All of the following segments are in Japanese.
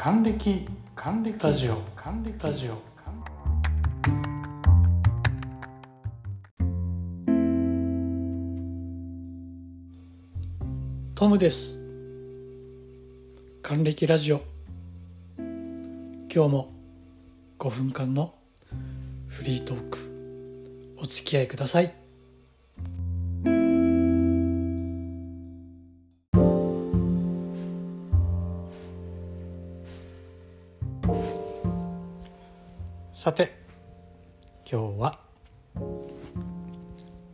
還暦還暦。ラジオ。還暦。ラジオ。トムです。還暦ラジオ。今日も5分間のフリートークお付き合いくださいさて今日は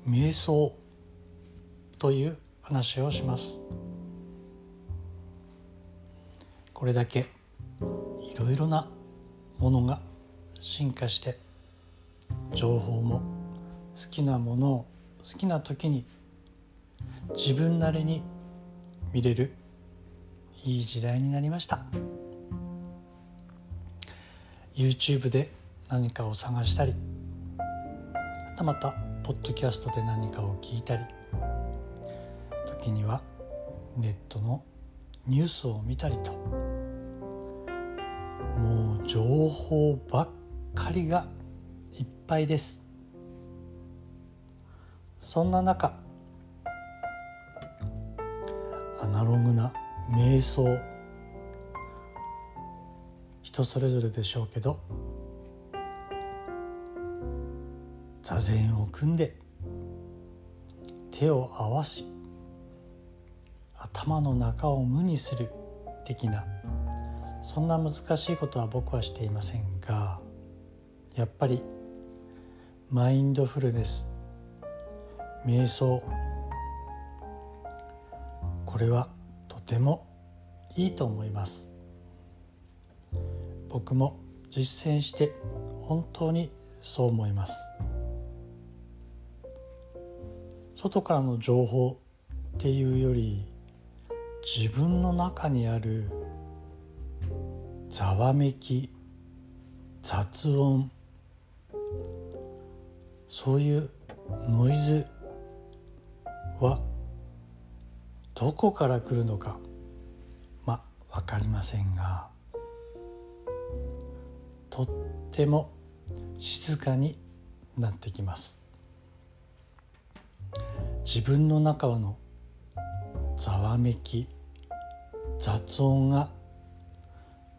瞑想という話をします。これだけいろいろなものが進化して情報も好きなものを好きな時に自分なりに見れるいい時代になりました。YouTube で何かを探したりまたまたポッドキャストで何かを聞いたり時にはネットのニュースを見たりともう情報ばっかりがいっぱいです。そんな中アナログな瞑想人それぞれでしょうけど座禅を組んで手を合わし頭の中を無にする的なそんな難しいことは僕はしていませんがやっぱりマインドフルネス瞑想これはとてもいいと思います。僕も実践して本当にそう思います。外からの情報っていうより自分の中にあるざわめき雑音そういうノイズはどこから来るのかまあ分かりませんがとっても静かになってきます。自分の中のざわめき雑音が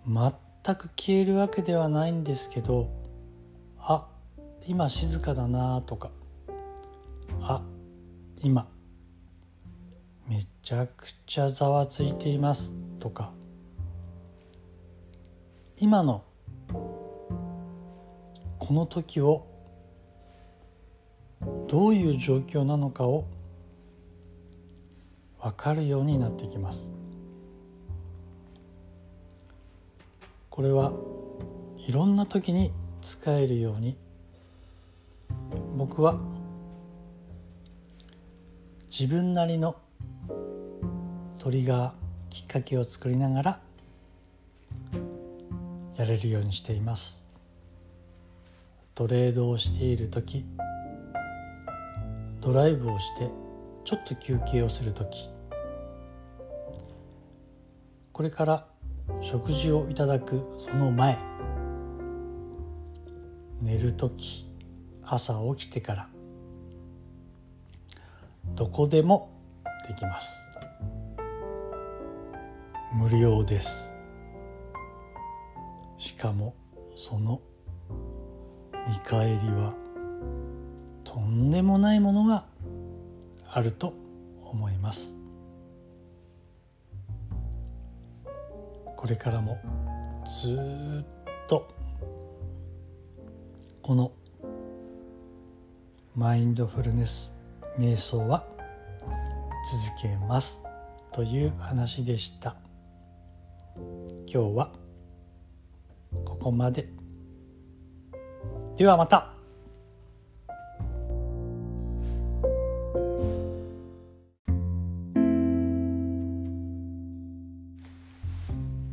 全く消えるわけではないんですけどあ今静かだなとかあ今めちゃくちゃざわついていますとか今のこの時をどういう状況なのかを分かるようになってきます。これはいろんな時に使えるように。僕は自分なりのトリガーきっかけを作りながらやれるようにしています。トレードをしている時ドライブをしてちょっと休憩をする時。これから食事をいただくその前寝る時朝起きてからどこでもできます。無料です。しかもその見返りはとんでもないものがあると思います。これからもずっとこのマインドフルネス瞑想は続けますという話でした。今日はここまで。ではまた。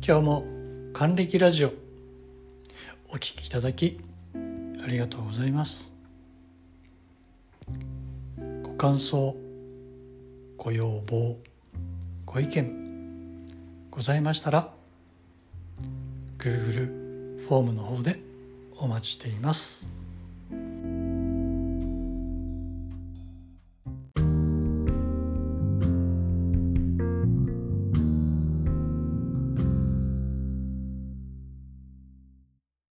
今日も還暦ラジオお聴きいただきありがとうございますご感想ご要望ご意見ございましたら Google フォームの方でお待ちしています。